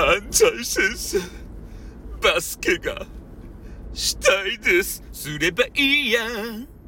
安西先生、バスケがしたいです。すればいいやん。